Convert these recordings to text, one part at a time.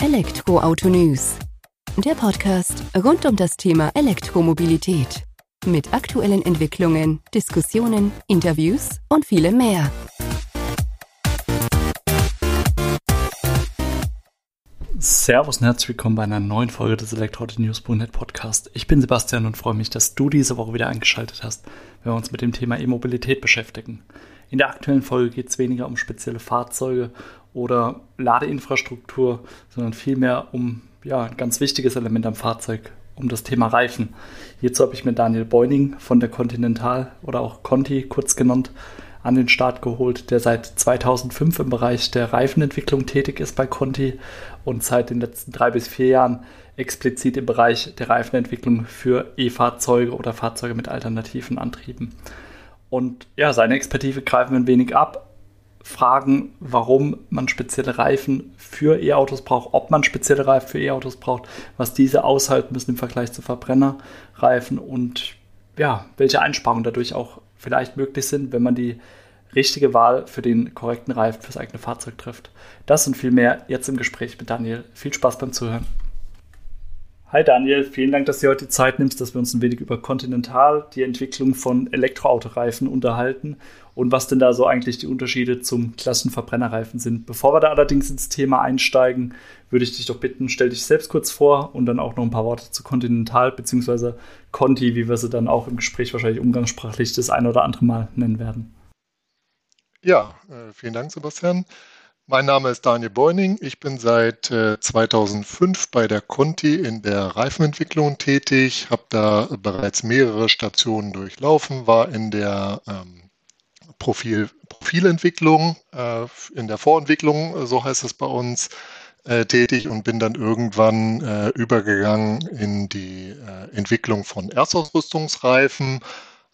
Elektroauto News. Der Podcast rund um das Thema Elektromobilität. Mit aktuellen Entwicklungen, Diskussionen, Interviews und vielem mehr. Servus und herzlich willkommen bei einer neuen Folge des Elektroauto News.net Podcast. Ich bin Sebastian und freue mich, dass du diese Woche wieder eingeschaltet hast, wenn wir uns mit dem Thema E-Mobilität beschäftigen. In der aktuellen Folge geht es weniger um spezielle Fahrzeuge oder Ladeinfrastruktur, sondern vielmehr um ja, ein ganz wichtiges Element am Fahrzeug, um das Thema Reifen. Hierzu habe ich mir Daniel Beuning von der Continental oder auch Conti kurz genannt an den Start geholt, der seit 2005 im Bereich der Reifenentwicklung tätig ist bei Conti und seit den letzten drei bis vier Jahren explizit im Bereich der Reifenentwicklung für E-Fahrzeuge oder Fahrzeuge mit alternativen Antrieben. Und ja, seine Expertise greifen wir ein wenig ab, fragen, warum man spezielle Reifen für E-Autos braucht, ob man spezielle Reifen für E-Autos braucht, was diese aushalten müssen im Vergleich zu Verbrennerreifen und ja, welche Einsparungen dadurch auch vielleicht möglich sind, wenn man die richtige Wahl für den korrekten Reifen fürs eigene Fahrzeug trifft. Das und viel mehr jetzt im Gespräch mit Daniel. Viel Spaß beim Zuhören. Hi Daniel, vielen Dank, dass du heute die Zeit nimmst, dass wir uns ein wenig über Continental, die Entwicklung von Elektroautoreifen unterhalten und was denn da so eigentlich die Unterschiede zum Klassenverbrennerreifen sind. Bevor wir da allerdings ins Thema einsteigen, würde ich dich doch bitten, stell dich selbst kurz vor und dann auch noch ein paar Worte zu Continental bzw. Conti, wie wir sie dann auch im Gespräch wahrscheinlich umgangssprachlich das ein oder andere Mal nennen werden. Ja, äh, vielen Dank, Sebastian. Mein Name ist Daniel Beuning. Ich bin seit äh, 2005 bei der Conti in der Reifenentwicklung tätig, habe da bereits mehrere Stationen durchlaufen, war in der ähm, Profil, Profilentwicklung, äh, in der Vorentwicklung, so heißt es bei uns, äh, tätig und bin dann irgendwann äh, übergegangen in die äh, Entwicklung von Erstausrüstungsreifen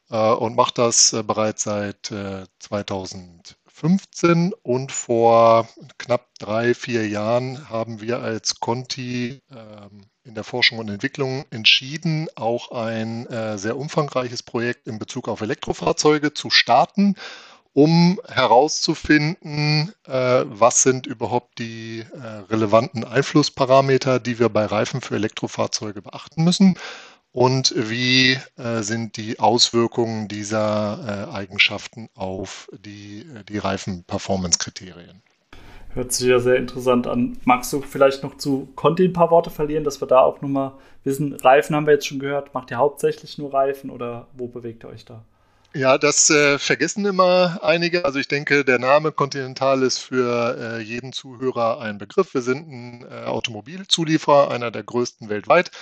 und mache das bereits seit 2005. 2015 und vor knapp drei, vier Jahren haben wir als Conti ähm, in der Forschung und Entwicklung entschieden, auch ein äh, sehr umfangreiches Projekt in Bezug auf Elektrofahrzeuge zu starten, um herauszufinden, äh, was sind überhaupt die äh, relevanten Einflussparameter, die wir bei Reifen für Elektrofahrzeuge beachten müssen und wie äh, sind die Auswirkungen dieser äh, Eigenschaften auf die, äh, die Reifen-Performance-Kriterien. Hört sich ja sehr interessant an. Magst du vielleicht noch zu Conti ein paar Worte verlieren, dass wir da auch nochmal wissen, Reifen haben wir jetzt schon gehört, macht ihr hauptsächlich nur Reifen oder wo bewegt ihr euch da? Ja, das äh, vergessen immer einige. Also ich denke, der Name Continental ist für äh, jeden Zuhörer ein Begriff. Wir sind ein äh, Automobilzulieferer, einer der größten weltweit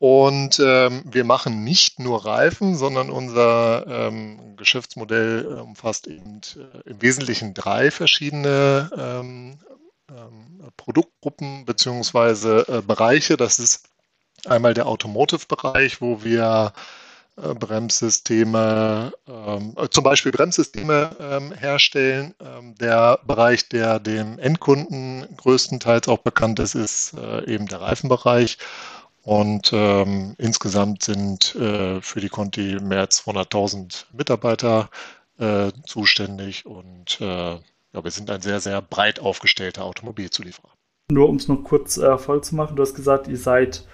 und ähm, wir machen nicht nur Reifen, sondern unser ähm, Geschäftsmodell äh, umfasst eben äh, im Wesentlichen drei verschiedene ähm, ähm Produktgruppen bzw. Äh, Bereiche. Das ist einmal der Automotive-Bereich, wo wir äh, Bremssysteme, ähm, äh, zum Beispiel Bremssysteme ähm, herstellen. der Bereich, der dem Endkunden größtenteils auch bekannt ist, ist eben der Reifenbereich. Und ähm, insgesamt sind äh, für die Conti mehr als 200.000 Mitarbeiter äh, zuständig und äh, ja, wir sind ein sehr, sehr breit aufgestellter Automobilzulieferer. Nur um es noch kurz äh, voll zu machen, du hast gesagt, ihr seid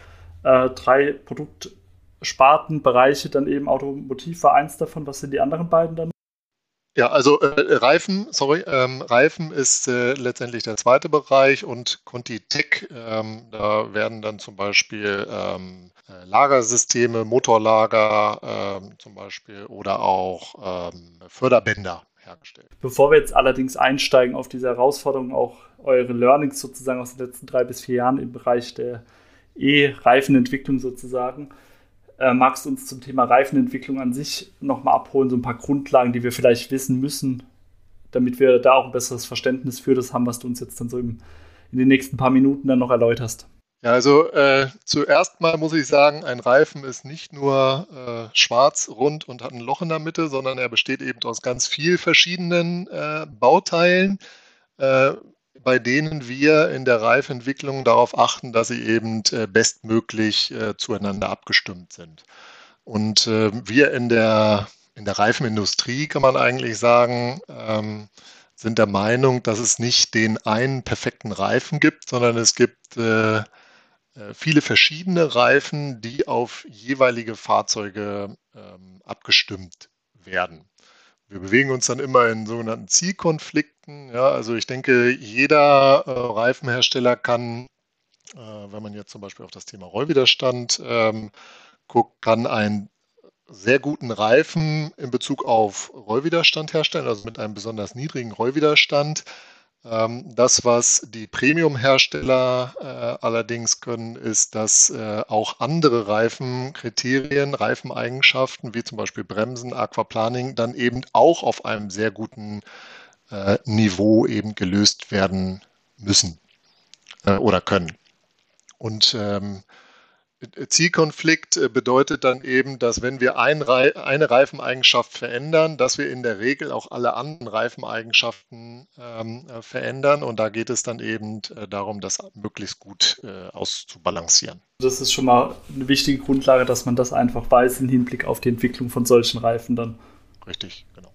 äh, drei Produktsparten, Bereiche, dann eben Automotiv war eins davon. Was sind die anderen beiden dann? Ja, also äh, Reifen, sorry, ähm, Reifen ist äh, letztendlich der zweite Bereich und Conti Tech, ähm, da werden dann zum Beispiel ähm, äh, Lagersysteme, Motorlager ähm, zum Beispiel oder auch ähm, Förderbänder hergestellt. Bevor wir jetzt allerdings einsteigen auf diese Herausforderung, auch eure Learnings sozusagen aus den letzten drei bis vier Jahren im Bereich der E-Reifenentwicklung sozusagen, äh, magst du uns zum Thema Reifenentwicklung an sich nochmal abholen, so ein paar Grundlagen, die wir vielleicht wissen müssen, damit wir da auch ein besseres Verständnis für das haben, was du uns jetzt dann so im, in den nächsten paar Minuten dann noch erläuterst? Ja, also äh, zuerst mal muss ich sagen, ein Reifen ist nicht nur äh, schwarz, rund und hat ein Loch in der Mitte, sondern er besteht eben aus ganz vielen verschiedenen äh, Bauteilen. Bei denen wir in der Reifentwicklung darauf achten, dass sie eben äh, bestmöglich äh, zueinander abgestimmt sind. Und äh, wir in der, in der Reifenindustrie, kann man eigentlich sagen, ähm, sind der Meinung, dass es nicht den einen perfekten Reifen gibt, sondern es gibt äh, viele verschiedene Reifen, die auf jeweilige Fahrzeuge ähm, abgestimmt werden. Wir bewegen uns dann immer in sogenannten Zielkonflikten. Ja, also ich denke, jeder äh, Reifenhersteller kann, äh, wenn man jetzt zum Beispiel auf das Thema Rollwiderstand ähm, guckt, kann einen sehr guten Reifen in Bezug auf Rollwiderstand herstellen, also mit einem besonders niedrigen Rollwiderstand. Ähm, das, was die Premium-Hersteller äh, allerdings können, ist, dass äh, auch andere Reifenkriterien, Reifeneigenschaften, wie zum Beispiel Bremsen, Aquaplaning, dann eben auch auf einem sehr guten äh, Niveau eben gelöst werden müssen oder können. Und ähm, Zielkonflikt äh, bedeutet dann eben, dass wenn wir ein eine Reifeneigenschaft verändern, dass wir in der Regel auch alle anderen Reifeneigenschaften ähm, äh, verändern. Und da geht es dann eben äh, darum, das möglichst gut äh, auszubalancieren. Das ist schon mal eine wichtige Grundlage, dass man das einfach weiß im Hinblick auf die Entwicklung von solchen Reifen dann. Richtig, genau.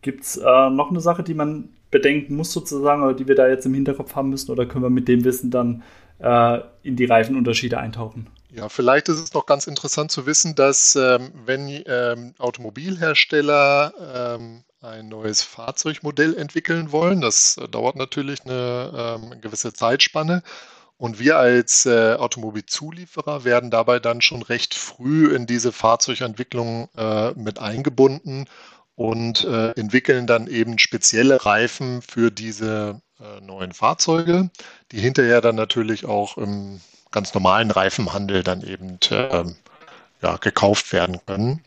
Gibt es äh, noch eine Sache, die man bedenken muss sozusagen oder die wir da jetzt im Hinterkopf haben müssen oder können wir mit dem Wissen dann äh, in die Reifenunterschiede eintauchen? Ja, vielleicht ist es noch ganz interessant zu wissen, dass ähm, wenn ähm, Automobilhersteller ähm, ein neues Fahrzeugmodell entwickeln wollen, das äh, dauert natürlich eine ähm, gewisse Zeitspanne. Und wir als äh, Automobilzulieferer werden dabei dann schon recht früh in diese Fahrzeugentwicklung äh, mit eingebunden und äh, entwickeln dann eben spezielle Reifen für diese äh, neuen Fahrzeuge, die hinterher dann natürlich auch im ganz normalen Reifenhandel dann eben äh, ja, gekauft werden können.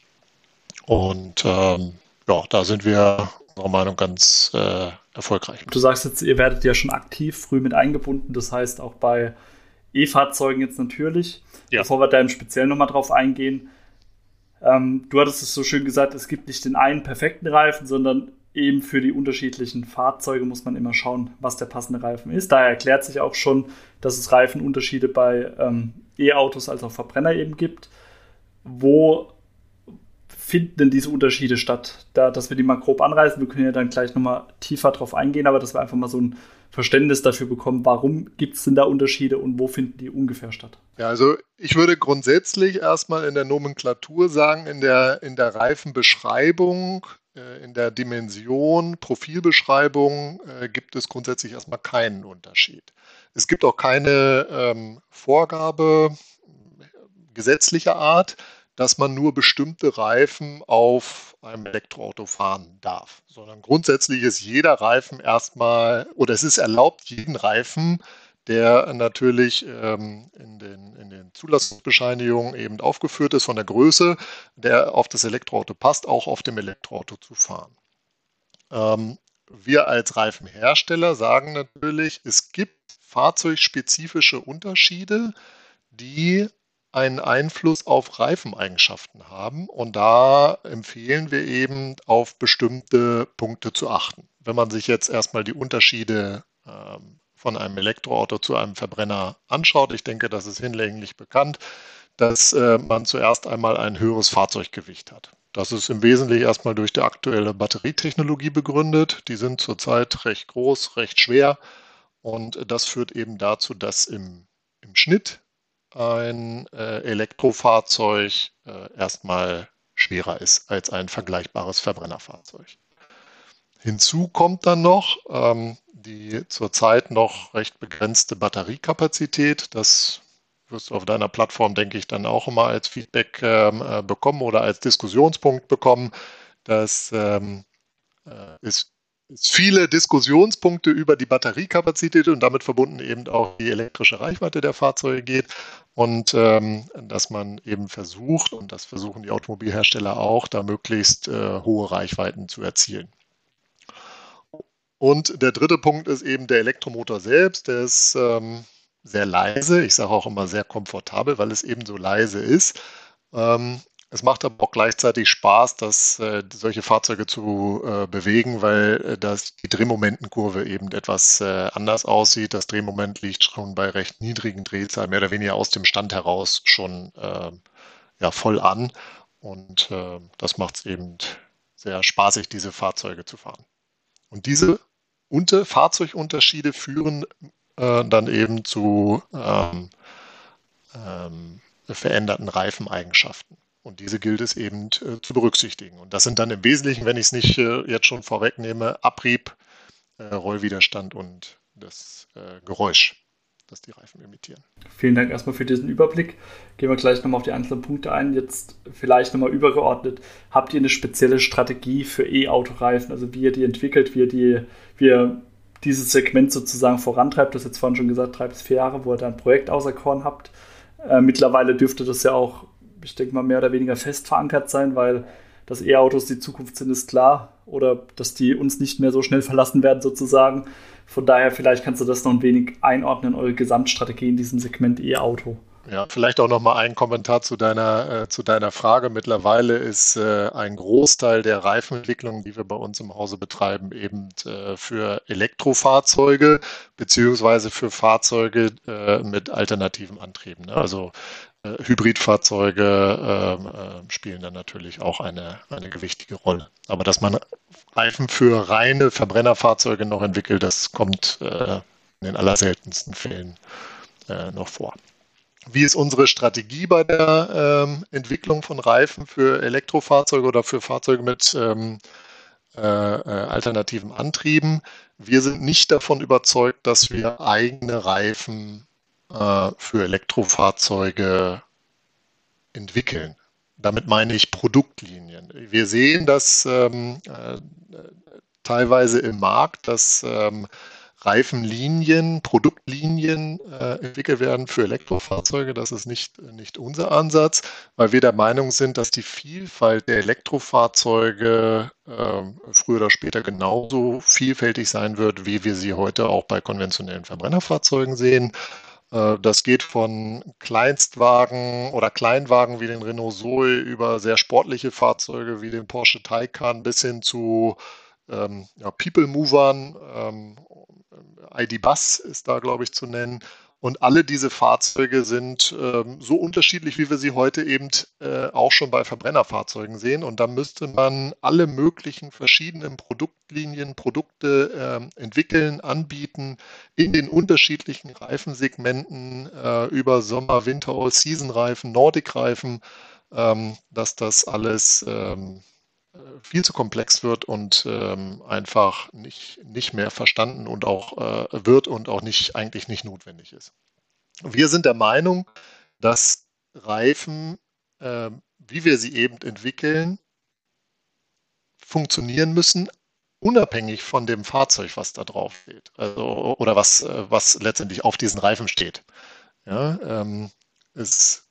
Und ähm, ja, da sind wir unserer Meinung ganz äh, erfolgreich. Du sagst jetzt, ihr werdet ja schon aktiv früh mit eingebunden, das heißt auch bei E-Fahrzeugen jetzt natürlich. Ja. Bevor wir da im Speziellen nochmal drauf eingehen, ähm, du hattest es so schön gesagt, es gibt nicht den einen perfekten Reifen, sondern eben für die unterschiedlichen Fahrzeuge muss man immer schauen, was der passende Reifen ist. Daher erklärt sich auch schon, dass es Reifenunterschiede bei ähm, E-Autos als auch Verbrenner eben gibt. Wo finden denn diese Unterschiede statt? Da, dass wir die mal grob anreißen, wir können ja dann gleich nochmal tiefer drauf eingehen, aber dass wir einfach mal so ein Verständnis dafür bekommen, warum gibt es denn da Unterschiede und wo finden die ungefähr statt? Ja, also ich würde grundsätzlich erstmal in der Nomenklatur sagen, in der, in der Reifenbeschreibung in der Dimension, Profilbeschreibung äh, gibt es grundsätzlich erstmal keinen Unterschied. Es gibt auch keine ähm, Vorgabe gesetzlicher Art, dass man nur bestimmte Reifen auf einem Elektroauto fahren darf, sondern grundsätzlich ist jeder Reifen erstmal, oder es ist erlaubt, jeden Reifen der natürlich ähm, in, den, in den Zulassungsbescheinigungen eben aufgeführt ist von der Größe, der auf das Elektroauto passt, auch auf dem Elektroauto zu fahren. Ähm, wir als Reifenhersteller sagen natürlich, es gibt fahrzeugspezifische Unterschiede, die einen Einfluss auf Reifeneigenschaften haben. Und da empfehlen wir eben auf bestimmte Punkte zu achten. Wenn man sich jetzt erstmal die Unterschiede ähm, von einem Elektroauto zu einem Verbrenner anschaut. Ich denke, das ist hinlänglich bekannt, dass äh, man zuerst einmal ein höheres Fahrzeuggewicht hat. Das ist im Wesentlichen erstmal durch die aktuelle Batterietechnologie begründet. Die sind zurzeit recht groß, recht schwer und das führt eben dazu, dass im, im Schnitt ein äh, Elektrofahrzeug äh, erstmal schwerer ist als ein vergleichbares Verbrennerfahrzeug. Hinzu kommt dann noch, ähm, die zurzeit noch recht begrenzte Batteriekapazität. Das wirst du auf deiner Plattform, denke ich, dann auch immer als Feedback ähm, äh, bekommen oder als Diskussionspunkt bekommen. Das ähm, äh, ist, ist, viele Diskussionspunkte über die Batteriekapazität und damit verbunden eben auch die elektrische Reichweite der Fahrzeuge geht. Und ähm, dass man eben versucht, und das versuchen die Automobilhersteller auch, da möglichst äh, hohe Reichweiten zu erzielen. Und der dritte Punkt ist eben der Elektromotor selbst. Der ist ähm, sehr leise. Ich sage auch immer sehr komfortabel, weil es eben so leise ist. Ähm, es macht aber auch gleichzeitig Spaß, dass äh, solche Fahrzeuge zu äh, bewegen, weil äh, das, die Drehmomentenkurve eben etwas äh, anders aussieht. Das Drehmoment liegt schon bei recht niedrigen Drehzahlen, mehr oder weniger aus dem Stand heraus schon ähm, ja, voll an. Und äh, das macht es eben sehr spaßig, diese Fahrzeuge zu fahren. Und diese unter Fahrzeugunterschiede führen äh, dann eben zu ähm, ähm, veränderten Reifeneigenschaften. Und diese gilt es eben äh, zu berücksichtigen. Und das sind dann im Wesentlichen, wenn ich es nicht äh, jetzt schon vorwegnehme, Abrieb, äh, Rollwiderstand und das äh, Geräusch, das die Reifen emittieren. Vielen Dank erstmal für diesen Überblick. Gehen wir gleich nochmal auf die einzelnen Punkte ein. Jetzt vielleicht nochmal übergeordnet. Habt ihr eine spezielle Strategie für E-Autoreifen? Also wie ihr die entwickelt, wie ihr, die, wie ihr dieses Segment sozusagen vorantreibt? Du hast jetzt vorhin schon gesagt, drei bis vier Jahre, wo ihr da ein Projekt auserkoren habt. Äh, mittlerweile dürfte das ja auch, ich denke mal, mehr oder weniger fest verankert sein, weil dass E-Autos die Zukunft sind, ist klar. Oder dass die uns nicht mehr so schnell verlassen werden, sozusagen. Von daher, vielleicht kannst du das noch ein wenig einordnen, eure Gesamtstrategie in diesem Segment E-Auto. Ja, vielleicht auch noch mal ein Kommentar zu deiner, äh, zu deiner Frage. Mittlerweile ist äh, ein Großteil der Reifenentwicklung, die wir bei uns im Hause betreiben, eben äh, für Elektrofahrzeuge beziehungsweise für Fahrzeuge äh, mit alternativen Antrieben. Ne? Also Hybridfahrzeuge ähm, äh, spielen dann natürlich auch eine, eine gewichtige Rolle. Aber dass man Reifen für reine Verbrennerfahrzeuge noch entwickelt, das kommt in den allerseltensten Fällen noch vor. Wie ist unsere Strategie bei der ähm, Entwicklung von Reifen für Elektrofahrzeuge oder für Fahrzeuge mit ähm, äh, äh, alternativen Antrieben? Wir sind nicht davon überzeugt, dass wir eigene Reifen äh, für Elektrofahrzeuge entwickeln. Damit meine ich Produktlinien. Wir sehen, dass ähm, äh, teilweise im Markt, dass ähm, Reifenlinien, Produktlinien äh, entwickelt werden für Elektrofahrzeuge. Das ist nicht, nicht unser Ansatz, weil wir der Meinung sind, dass die Vielfalt der Elektrofahrzeuge äh, früher oder später genauso vielfältig sein wird, wie wir sie heute auch bei konventionellen Verbrennerfahrzeugen sehen. Äh, das geht von Kleinstwagen oder Kleinwagen wie den Renault Zoe über sehr sportliche Fahrzeuge wie den Porsche Taycan bis hin zu ähm, ja, People-Movern, ähm, ID-Bus ist da, glaube ich, zu nennen. Und alle diese Fahrzeuge sind ähm, so unterschiedlich, wie wir sie heute eben äh, auch schon bei Verbrennerfahrzeugen sehen. Und da müsste man alle möglichen verschiedenen Produktlinien, Produkte äh, entwickeln, anbieten in den unterschiedlichen Reifensegmenten äh, über Sommer, Winter, All-Season-Reifen, Nordic-Reifen, ähm, dass das alles ähm, viel zu komplex wird und ähm, einfach nicht, nicht mehr verstanden und auch äh, wird und auch nicht eigentlich nicht notwendig ist. Wir sind der Meinung, dass Reifen, äh, wie wir sie eben entwickeln, funktionieren müssen, unabhängig von dem Fahrzeug, was da drauf steht, also, oder was, äh, was letztendlich auf diesen Reifen steht. Ja, ähm, es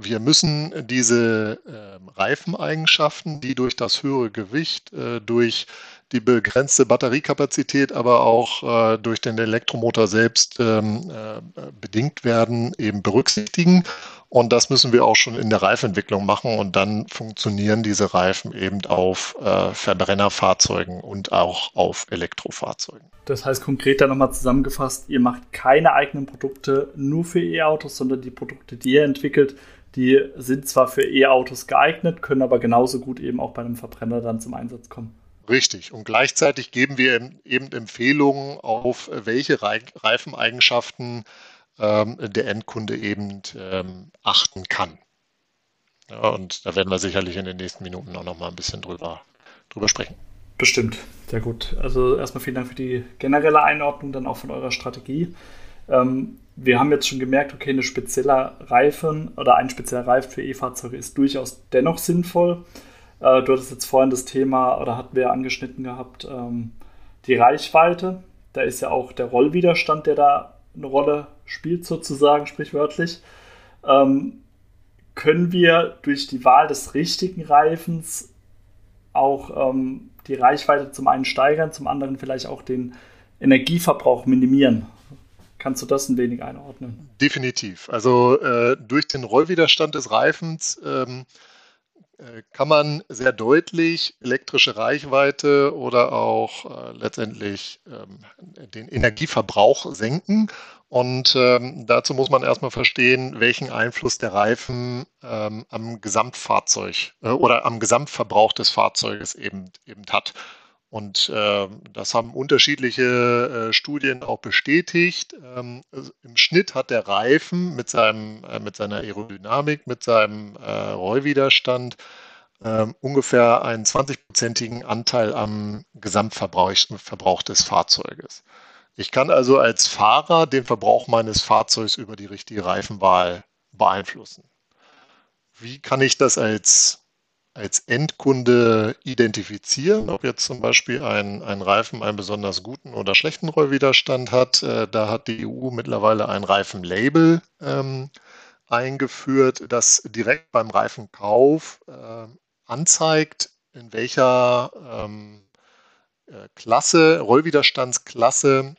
wir müssen diese äh, Reifeneigenschaften, die durch das höhere Gewicht, äh, durch die begrenzte Batteriekapazität, aber auch äh, durch den Elektromotor selbst ähm, äh, bedingt werden, eben berücksichtigen. Und das müssen wir auch schon in der Reifenentwicklung machen. Und dann funktionieren diese Reifen eben auf äh, Verbrennerfahrzeugen und auch auf Elektrofahrzeugen. Das heißt konkret dann nochmal zusammengefasst, ihr macht keine eigenen Produkte nur für E-Autos, sondern die Produkte, die ihr entwickelt, die sind zwar für E-Autos geeignet, können aber genauso gut eben auch bei einem Verbrenner dann zum Einsatz kommen. Richtig. Und gleichzeitig geben wir eben Empfehlungen auf, welche Reifeneigenschaften ähm, der Endkunde eben ähm, achten kann. Ja, und da werden wir sicherlich in den nächsten Minuten auch noch mal ein bisschen drüber, drüber sprechen. Bestimmt, sehr gut. Also erstmal vielen Dank für die generelle Einordnung, dann auch von eurer Strategie. Ähm, wir haben jetzt schon gemerkt, okay, eine spezielle Reifen oder ein spezieller Reifen für E-Fahrzeuge ist durchaus dennoch sinnvoll. Äh, du hattest jetzt vorhin das Thema, oder hatten wir angeschnitten gehabt, ähm, die Reichweite. Da ist ja auch der Rollwiderstand, der da eine Rolle spielt, sozusagen, sprichwörtlich. Ähm, können wir durch die Wahl des richtigen Reifens auch ähm, die Reichweite zum einen steigern, zum anderen vielleicht auch den Energieverbrauch minimieren? Kannst du das ein wenig einordnen? Definitiv. Also äh, durch den Rollwiderstand des Reifens ähm, äh, kann man sehr deutlich elektrische Reichweite oder auch äh, letztendlich ähm, den Energieverbrauch senken. Und ähm, dazu muss man erstmal verstehen, welchen Einfluss der Reifen ähm, am Gesamtfahrzeug äh, oder am Gesamtverbrauch des Fahrzeuges eben, eben hat. Und äh, das haben unterschiedliche äh, Studien auch bestätigt. Ähm, also Im Schnitt hat der Reifen mit, seinem, äh, mit seiner Aerodynamik, mit seinem äh, Rollwiderstand ähm, ungefähr einen 20-prozentigen Anteil am Gesamtverbrauch Verbrauch des Fahrzeuges. Ich kann also als Fahrer den Verbrauch meines Fahrzeugs über die richtige Reifenwahl beeinflussen. Wie kann ich das als als Endkunde identifizieren, ob jetzt zum Beispiel ein, ein Reifen einen besonders guten oder schlechten Rollwiderstand hat. Äh, da hat die EU mittlerweile ein Reifenlabel ähm, eingeführt, das direkt beim Reifenkauf äh, anzeigt, in welcher ähm, äh, Klasse, Rollwiderstandsklasse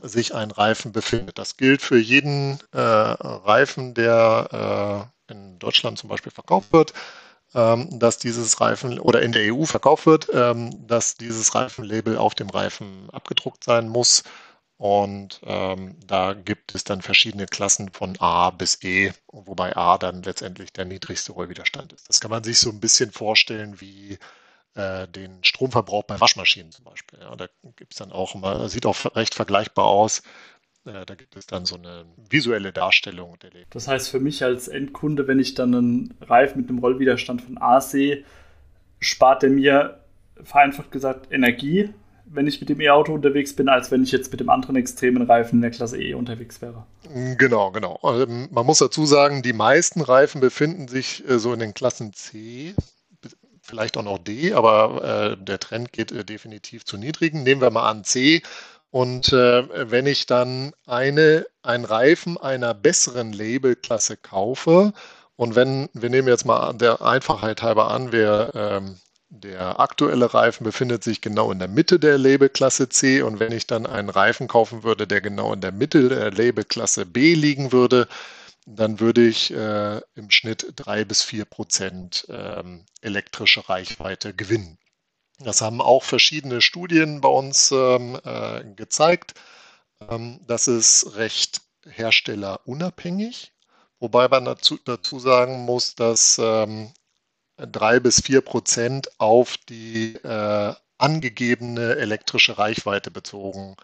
sich ein Reifen befindet. Das gilt für jeden äh, Reifen, der äh, in Deutschland zum Beispiel verkauft wird dass dieses Reifen oder in der EU verkauft wird, ähm, dass dieses Reifenlabel auf dem Reifen abgedruckt sein muss. Und ähm, da gibt es dann verschiedene Klassen von A bis E, wobei A dann letztendlich der niedrigste Rollwiderstand ist. Das kann man sich so ein bisschen vorstellen wie äh, den Stromverbrauch bei Waschmaschinen zum Beispiel. Ja, da gibt es dann auch immer, sieht auch recht vergleichbar aus, da gibt es dann so eine visuelle Darstellung der Leben. Das heißt für mich als Endkunde, wenn ich dann einen Reif mit einem Rollwiderstand von A sehe, spart er mir vereinfacht gesagt Energie, wenn ich mit dem E-Auto unterwegs bin, als wenn ich jetzt mit dem anderen extremen Reifen in der Klasse E unterwegs wäre. Genau, genau. Also man muss dazu sagen, die meisten Reifen befinden sich äh, so in den Klassen C, vielleicht auch noch D, aber äh, der Trend geht äh, definitiv zu niedrigen. Nehmen wir mal an C und äh, wenn ich dann eine, einen Reifen einer besseren Labelklasse kaufe, und wenn, wir nehmen jetzt mal der Einfachheit halber an, wir, ähm, der aktuelle Reifen befindet sich genau in der Mitte der Labelklasse C und wenn ich dann einen Reifen kaufen würde, der genau in der Mitte der Labelklasse B liegen würde, dann würde ich äh, im Schnitt drei bis vier Prozent ähm, elektrische Reichweite gewinnen. Das haben auch verschiedene Studien bei uns ähm, äh, gezeigt. Ähm, das ist recht herstellerunabhängig, wobei man dazu, dazu sagen muss, dass ähm, drei bis vier Prozent auf die äh, angegebene elektrische Reichweite bezogen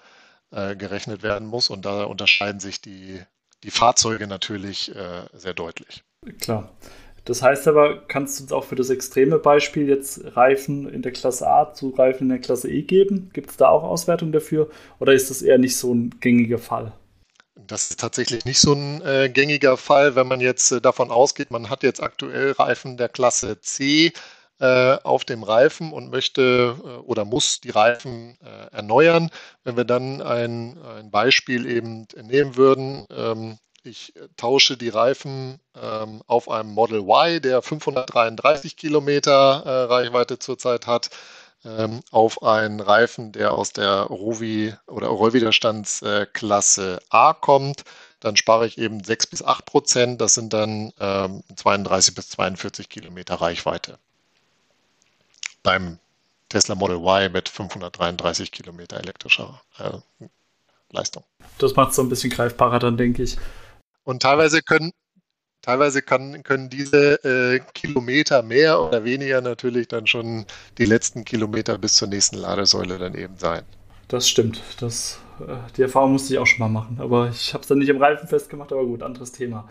äh, gerechnet werden muss. Und da unterscheiden sich die, die Fahrzeuge natürlich äh, sehr deutlich. Klar. Das heißt aber, kannst du uns auch für das extreme Beispiel jetzt Reifen in der Klasse A zu Reifen in der Klasse E geben? Gibt es da auch Auswertungen dafür oder ist das eher nicht so ein gängiger Fall? Das ist tatsächlich nicht so ein äh, gängiger Fall, wenn man jetzt äh, davon ausgeht, man hat jetzt aktuell Reifen der Klasse C äh, auf dem Reifen und möchte äh, oder muss die Reifen äh, erneuern. Wenn wir dann ein, ein Beispiel eben nehmen würden, ähm, ich äh, tausche die Reifen ähm, auf einem Model Y, der 533 Kilometer äh, Reichweite zurzeit hat, ähm, auf einen Reifen, der aus der Rovi oder Rollwiderstandsklasse äh, A kommt. Dann spare ich eben 6 bis 8 Prozent. Das sind dann ähm, 32 bis 42 Kilometer Reichweite. Beim Tesla Model Y mit 533 Kilometer elektrischer äh, Leistung. Das macht es so ein bisschen greifbarer dann, denke ich. Und teilweise können, teilweise kann, können diese äh, Kilometer mehr oder weniger natürlich dann schon die letzten Kilometer bis zur nächsten Ladesäule dann eben sein. Das stimmt. Das, äh, die Erfahrung musste ich auch schon mal machen. Aber ich habe es dann nicht im Reifen festgemacht, aber gut, anderes Thema.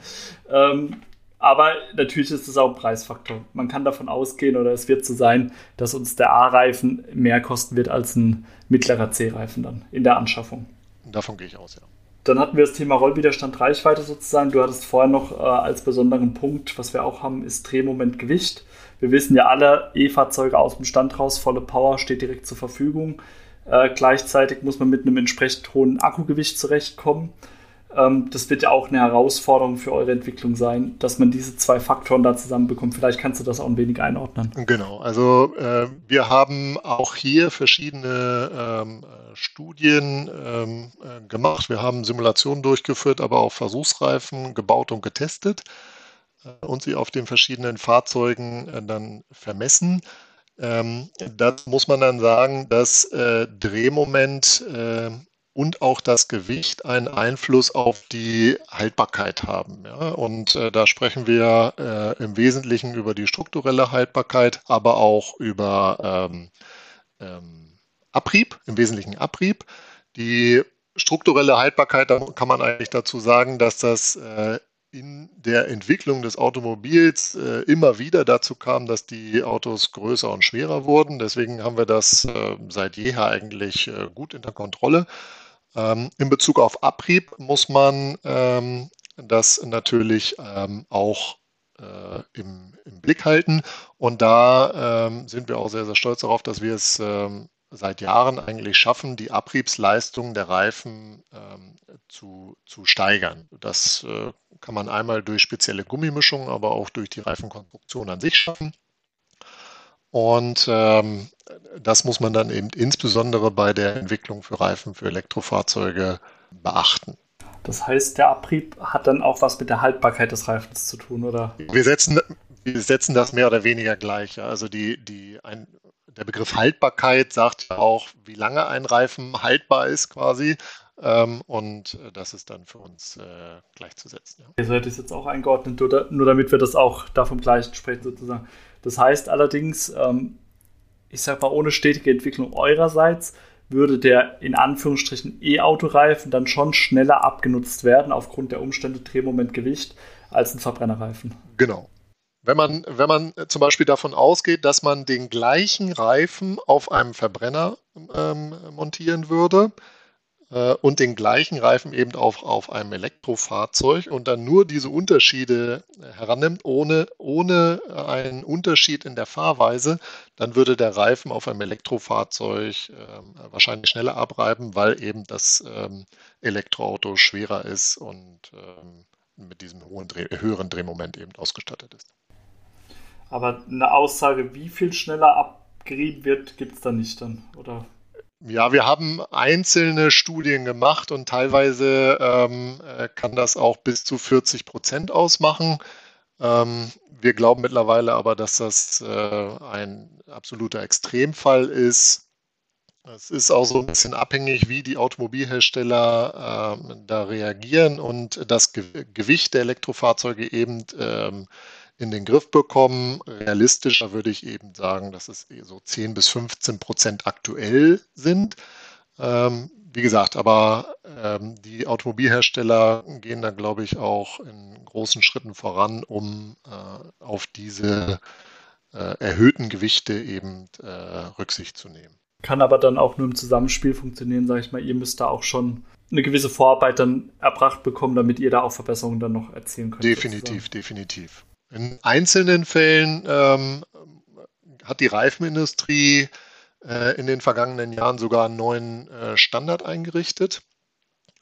Ähm, aber natürlich ist es auch ein Preisfaktor. Man kann davon ausgehen oder es wird so sein, dass uns der A-Reifen mehr kosten wird als ein mittlerer C-Reifen dann in der Anschaffung. Davon gehe ich aus, ja. Dann hatten wir das Thema Rollwiderstand, Reichweite sozusagen. Du hattest vorher noch äh, als besonderen Punkt, was wir auch haben, ist Drehmoment, Gewicht. Wir wissen ja alle, E-Fahrzeuge aus dem Stand raus, volle Power steht direkt zur Verfügung. Äh, gleichzeitig muss man mit einem entsprechend hohen Akkugewicht zurechtkommen. Ähm, das wird ja auch eine Herausforderung für eure Entwicklung sein, dass man diese zwei Faktoren da zusammenbekommt. Vielleicht kannst du das auch ein wenig einordnen. Genau, also äh, wir haben auch hier verschiedene ähm, Studien ähm, äh, gemacht. Wir haben Simulationen durchgeführt, aber auch Versuchsreifen gebaut und getestet äh, und sie auf den verschiedenen Fahrzeugen äh, dann vermessen. Ähm, das muss man dann sagen, dass äh, Drehmoment äh, und auch das Gewicht einen Einfluss auf die Haltbarkeit haben. Ja? Und äh, da sprechen wir äh, im Wesentlichen über die strukturelle Haltbarkeit, aber auch über ähm, ähm, Abrieb, im Wesentlichen Abrieb. Die strukturelle Haltbarkeit, da kann man eigentlich dazu sagen, dass das äh, in der Entwicklung des Automobils äh, immer wieder dazu kam, dass die Autos größer und schwerer wurden. Deswegen haben wir das äh, seit jeher eigentlich äh, gut in der Kontrolle. Ähm, in Bezug auf Abrieb muss man ähm, das natürlich ähm, auch äh, im, im, Blick halten. Und da ähm, sind wir auch sehr, sehr stolz darauf, dass wir es ähm, seit Jahren eigentlich schaffen, die Abriebsleistung der Reifen ähm, zu, zu steigern. Das äh, kann man einmal durch spezielle Gummimischungen, aber auch durch die Reifenkonstruktion an sich schaffen. Und ähm, das muss man dann eben insbesondere bei der Entwicklung für Reifen für Elektrofahrzeuge beachten. Das heißt, der Abrieb hat dann auch was mit der Haltbarkeit des Reifens zu tun, oder? Wir setzen, wir setzen das mehr oder weniger gleich. Also die, die, ein, der Begriff Haltbarkeit sagt ja auch, wie lange ein Reifen haltbar ist quasi. Ähm, und äh, das ist dann für uns äh, gleichzusetzen. Ja. So hätte ich es jetzt auch eingeordnet, nur, nur, damit wir das auch da vom Gleichen sprechen sozusagen. Das heißt allerdings, ähm, ich sage mal, ohne stetige Entwicklung eurerseits würde der in Anführungsstrichen E-Autoreifen dann schon schneller abgenutzt werden aufgrund der Umstände Drehmoment, Gewicht als ein Verbrennerreifen. Genau. Wenn man, wenn man zum Beispiel davon ausgeht, dass man den gleichen Reifen auf einem Verbrenner ähm, montieren würde äh, und den gleichen Reifen eben auch auf einem Elektrofahrzeug und dann nur diese Unterschiede herannimmt, ohne, ohne einen Unterschied in der Fahrweise, dann würde der Reifen auf einem Elektrofahrzeug äh, wahrscheinlich schneller abreiben, weil eben das ähm, Elektroauto schwerer ist und ähm, mit diesem hohen Dreh, höheren Drehmoment eben ausgestattet ist. Aber eine Aussage, wie viel schneller abgerieben wird, gibt es da nicht dann, oder? Ja, wir haben einzelne Studien gemacht und teilweise ähm, äh, kann das auch bis zu 40 Prozent ausmachen. Ähm, wir glauben mittlerweile aber, dass das äh, ein absoluter Extremfall ist. Es ist auch so ein bisschen abhängig, wie die Automobilhersteller äh, da reagieren und das Ge Gewicht der Elektrofahrzeuge eben ähm, in den Griff bekommen. Realistischer würde ich eben sagen, dass es so 10 bis 15 Prozent aktuell sind. Ähm, wie gesagt, aber ähm, die Automobilhersteller gehen da, glaube ich, auch in großen Schritten voran, um äh, auf diese äh, erhöhten Gewichte eben äh, Rücksicht zu nehmen. Kann aber dann auch nur im Zusammenspiel funktionieren, sage ich mal. Ihr müsst da auch schon eine gewisse Vorarbeit dann erbracht bekommen, damit ihr da auch Verbesserungen dann noch erzielen könnt. Definitiv, sozusagen. definitiv. In einzelnen Fällen ähm, hat die Reifenindustrie äh, in den vergangenen Jahren sogar einen neuen äh, Standard eingerichtet,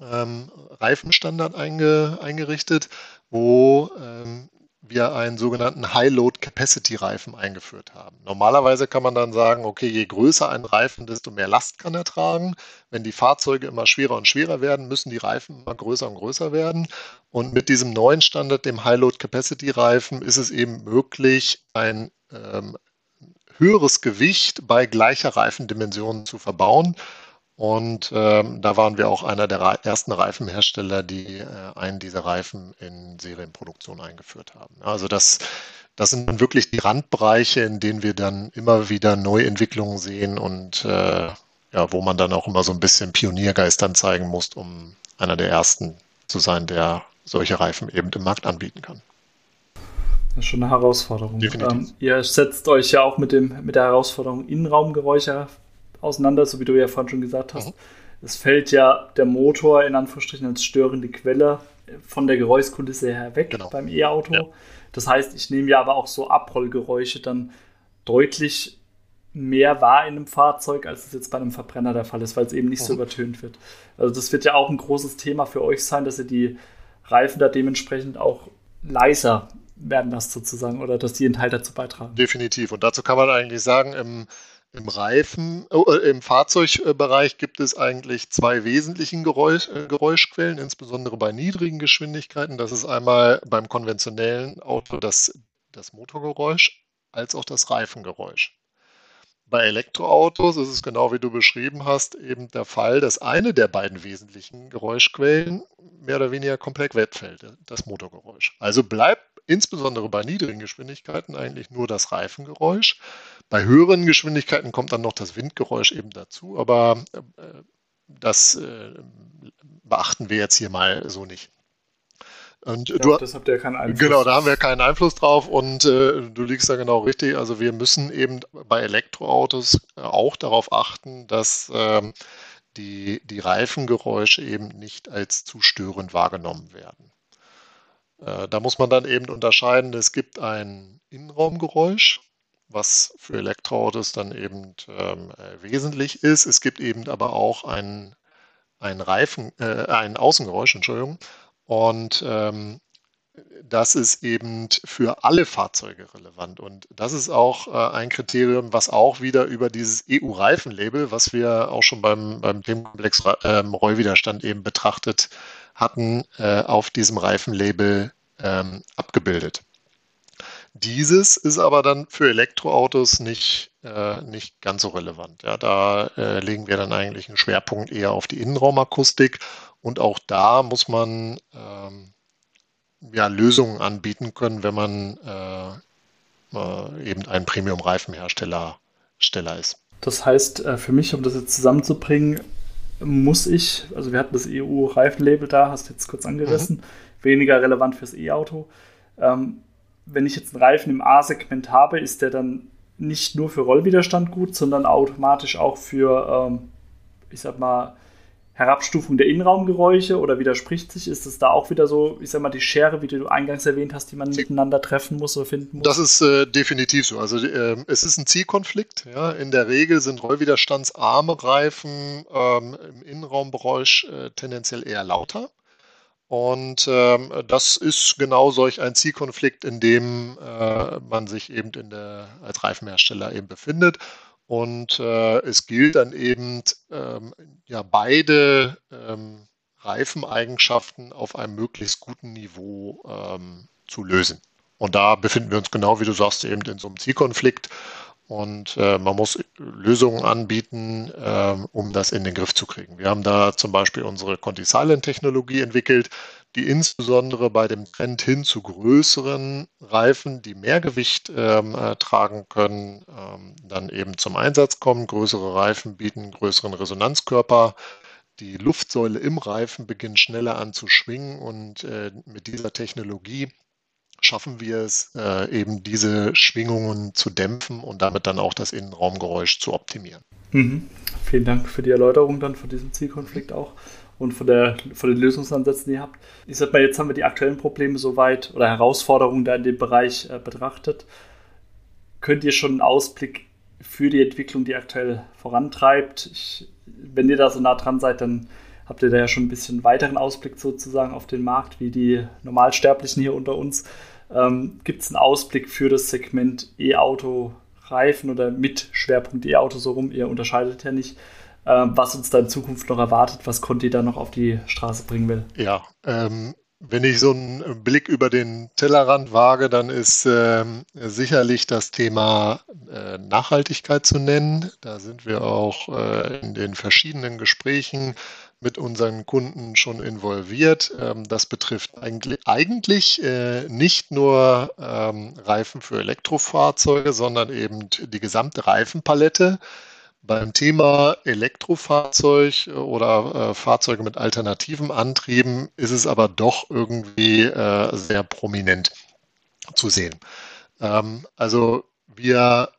ähm, Reifenstandard einge, eingerichtet, wo ähm, wir einen sogenannten High-Load-Capacity-Reifen eingeführt haben. Normalerweise kann man dann sagen, okay, je größer ein Reifen, desto mehr Last kann er tragen. Wenn die Fahrzeuge immer schwerer und schwerer werden, müssen die Reifen immer größer und größer werden. Und mit diesem neuen Standard, dem High-Load-Capacity-Reifen, ist es eben möglich, ein ähm, höheres Gewicht bei gleicher Reifendimension zu verbauen. Und ähm, da waren wir auch einer der ersten Reifenhersteller, die äh, einen dieser Reifen in Serienproduktion eingeführt haben. Also das, das sind dann wirklich die Randbereiche, in denen wir dann immer wieder Neuentwicklungen sehen und äh, ja, wo man dann auch immer so ein bisschen Pioniergeist dann zeigen muss, um einer der ersten zu sein, der solche Reifen eben im Markt anbieten kann. Das ist schon eine Herausforderung. Ähm, ihr setzt euch ja auch mit, dem, mit der Herausforderung Innenraumgeräusche auseinander, so wie du ja vorhin schon gesagt hast. Mhm. Es fällt ja der Motor in Anführungsstrichen als störende Quelle von der Geräuschkulisse her weg genau. beim E-Auto. Ja. Das heißt, ich nehme ja aber auch so Abrollgeräusche dann deutlich mehr wahr in einem Fahrzeug, als es jetzt bei einem Verbrenner der Fall ist, weil es eben nicht mhm. so übertönt wird. Also das wird ja auch ein großes Thema für euch sein, dass ihr die Reifen da dementsprechend auch leiser werden lasst sozusagen oder dass die einen Teil dazu beitragen. Definitiv. Und dazu kann man eigentlich sagen, im im Reifen, äh, im Fahrzeugbereich gibt es eigentlich zwei wesentlichen Geräusch, äh, Geräuschquellen, insbesondere bei niedrigen Geschwindigkeiten. Das ist einmal beim konventionellen Auto das, das Motorgeräusch als auch das Reifengeräusch. Bei Elektroautos ist es genau wie du beschrieben hast, eben der Fall, dass eine der beiden wesentlichen Geräuschquellen mehr oder weniger komplett wegfällt, das Motorgeräusch. Also bleibt insbesondere bei niedrigen Geschwindigkeiten eigentlich nur das Reifengeräusch. Bei höheren Geschwindigkeiten kommt dann noch das Windgeräusch eben dazu, aber äh, das äh, beachten wir jetzt hier mal so nicht. Und ja, du, das habt ihr keinen Einfluss. Genau, da haben wir keinen Einfluss drauf und äh, du liegst da genau richtig. Also wir müssen eben bei Elektroautos auch darauf achten, dass ähm, die, die Reifengeräusche eben nicht als zu störend wahrgenommen werden. Äh, da muss man dann eben unterscheiden, es gibt ein Innenraumgeräusch, was für Elektroautos dann eben ähm, äh, wesentlich ist. Es gibt eben aber auch ein, ein Reifen, äh, ein Außengeräusch, Entschuldigung. Und ähm, das ist eben für alle Fahrzeuge relevant. Und das ist auch äh, ein Kriterium, was auch wieder über dieses EU-Reifenlabel, was wir auch schon beim, beim Themenkomplex ähm, Rollwiderstand eben betrachtet hatten, äh, auf diesem Reifenlabel ähm, abgebildet. Dieses ist aber dann für Elektroautos nicht, äh, nicht ganz so relevant. Ja, da äh, legen wir dann eigentlich einen Schwerpunkt eher auf die Innenraumakustik und auch da muss man ähm, ja, Lösungen anbieten können, wenn man äh, äh, eben ein Premium-Reifenhersteller Steller ist. Das heißt, äh, für mich, um das jetzt zusammenzubringen, muss ich, also wir hatten das EU-Reifenlabel da, hast du jetzt kurz angerissen, mhm. weniger relevant fürs E-Auto. Ähm, wenn ich jetzt einen Reifen im A-Segment habe, ist der dann nicht nur für Rollwiderstand gut, sondern automatisch auch für, ähm, ich sag mal, Herabstufung der Innenraumgeräusche oder widerspricht sich? Ist es da auch wieder so, ich sag mal, die Schere, wie du eingangs erwähnt hast, die man miteinander treffen muss oder finden muss? Das ist äh, definitiv so. Also äh, es ist ein Zielkonflikt. Ja? In der Regel sind rollwiderstandsarme Reifen ähm, im Innenraumgeräusch äh, tendenziell eher lauter. Und ähm, das ist genau solch ein Zielkonflikt, in dem äh, man sich eben der, als Reifenhersteller eben befindet. Und äh, es gilt dann eben, ähm, ja, beide ähm, Reifeneigenschaften auf einem möglichst guten Niveau ähm, zu lösen. Und da befinden wir uns genau, wie du sagst, eben in so einem Zielkonflikt. Und äh, man muss Lösungen anbieten, äh, um das in den Griff zu kriegen. Wir haben da zum Beispiel unsere Conti Silent Technologie entwickelt, die insbesondere bei dem Trend hin zu größeren Reifen, die mehr Gewicht ähm, äh, tragen können, ähm, dann eben zum Einsatz kommen. Größere Reifen bieten größeren Resonanzkörper. Die Luftsäule im Reifen beginnt schneller an zu schwingen und äh, mit dieser Technologie schaffen wir es, äh, eben diese Schwingungen zu dämpfen und damit dann auch das Innenraumgeräusch zu optimieren. Mhm. Vielen Dank für die Erläuterung dann von diesem Zielkonflikt auch und von, der, von den Lösungsansätzen, die ihr habt. Ich sag mal, jetzt haben wir die aktuellen Probleme soweit oder Herausforderungen da in dem Bereich äh, betrachtet. Könnt ihr schon einen Ausblick für die Entwicklung, die aktuell vorantreibt? Ich, wenn ihr da so nah dran seid, dann habt ihr da ja schon ein bisschen weiteren Ausblick sozusagen auf den Markt, wie die Normalsterblichen hier unter uns. Ähm, Gibt es einen Ausblick für das Segment E-Auto, Reifen oder mit Schwerpunkt E-Auto so rum? Ihr unterscheidet ja nicht, was uns da in Zukunft noch erwartet, was Conti da noch auf die Straße bringen will. Ja, ähm, wenn ich so einen Blick über den Tellerrand wage, dann ist ähm, sicherlich das Thema äh, Nachhaltigkeit zu nennen. Da sind wir auch äh, in den verschiedenen Gesprächen mit unseren Kunden schon involviert. Ähm, das betrifft eigentlich, eigentlich äh, nicht nur ähm, Reifen für Elektrofahrzeuge, sondern eben die gesamte Reifenpalette. Beim Thema Elektrofahrzeug oder äh, Fahrzeuge mit alternativen Antrieben ist es aber doch irgendwie äh, sehr prominent zu sehen. Ähm, also wir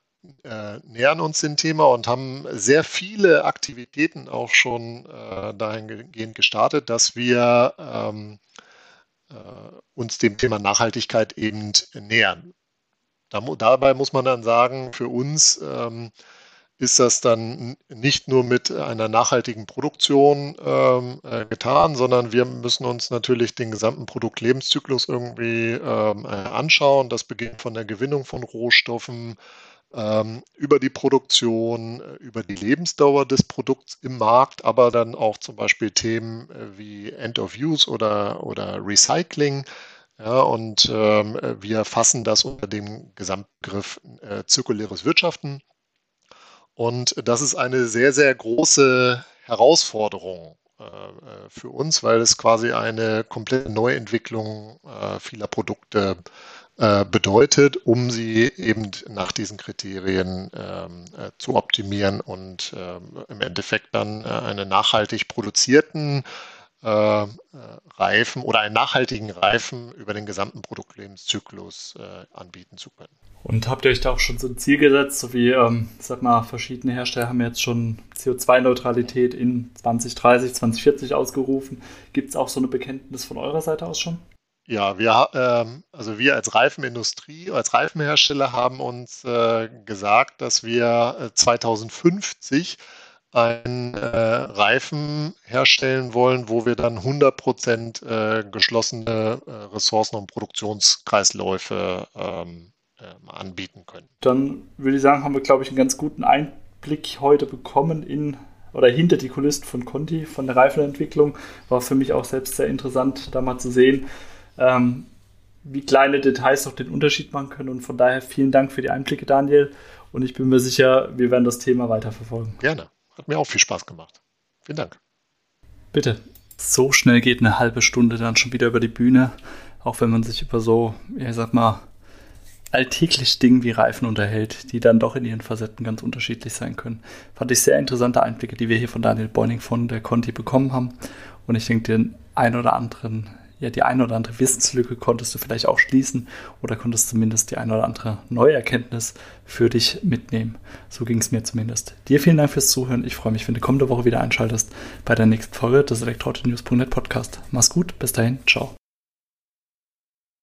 äh, nähern uns dem Thema und haben sehr viele Aktivitäten auch schon äh, dahingehend gestartet, dass wir ähm, äh, uns dem Thema Nachhaltigkeit eben nähern. Da, dabei muss man dann sagen, für uns ähm, ist das dann nicht nur mit einer nachhaltigen Produktion ähm, äh, getan, sondern wir müssen uns natürlich den gesamten Produktlebenszyklus irgendwie ähm, äh, anschauen. Das beginnt von der Gewinnung von Rohstoffen, ähm, über die Produktion, äh, über die Lebensdauer des Produkts im Markt, aber dann auch zum Beispiel Themen wie End of Use oder, oder Recycling. Ja, und ähm, wir fassen das unter dem Gesamtbegriff äh, zirkuläres Wirtschaften. Und das ist eine sehr, sehr große Herausforderung äh, für uns, weil es quasi eine komplette Neuentwicklung äh, vieler Produkte äh, bedeutet, um sie eben nach diesen Kriterien ähm, äh, zu optimieren und ähm, im Endeffekt dann äh, einen nachhaltig produzierten äh, Reifen oder einen nachhaltigen Reifen über den gesamten Produktlebenszyklus äh, anbieten zu können. Und habt ihr euch da auch schon so ein Ziel gesetzt, so wie, ähm, sag mal, verschiedene Hersteller haben jetzt schon CO2-Neutralität in 2030, 2040 ausgerufen. Gibt es auch so eine Bekenntnis von eurer Seite aus schon? Ja, wir, ähm, also wir als Reifenindustrie, als Reifenhersteller haben uns äh, gesagt, dass wir 2050 äh, einen äh, Reifen herstellen wollen, wo wir dann 100% äh, geschlossene äh, Ressourcen- und Produktionskreisläufe ähm, äh, anbieten können. Dann würde ich sagen, haben wir, glaube ich, einen ganz guten Einblick heute bekommen in oder hinter die Kulissen von Conti, von der Reifenentwicklung. War für mich auch selbst sehr interessant, da mal zu sehen, ähm, wie kleine Details noch den Unterschied machen können. Und von daher vielen Dank für die Einblicke, Daniel. Und ich bin mir sicher, wir werden das Thema weiterverfolgen. Gerne. Hat mir auch viel Spaß gemacht. Vielen Dank. Bitte. So schnell geht eine halbe Stunde dann schon wieder über die Bühne, auch wenn man sich über so, ich sag mal, alltäglich Dinge wie Reifen unterhält, die dann doch in ihren Facetten ganz unterschiedlich sein können. Fand ich sehr interessante Einblicke, die wir hier von Daniel Beuning von der Conti bekommen haben. Und ich denke, den ein oder anderen ja, die eine oder andere Wissenslücke konntest du vielleicht auch schließen oder konntest zumindest die eine oder andere Neuerkenntnis für dich mitnehmen. So ging es mir zumindest. Dir vielen Dank fürs Zuhören. Ich freue mich, wenn du kommende Woche wieder einschaltest bei der nächsten Folge des Elektroauto-News.net Podcast. Mach's gut, bis dahin, ciao.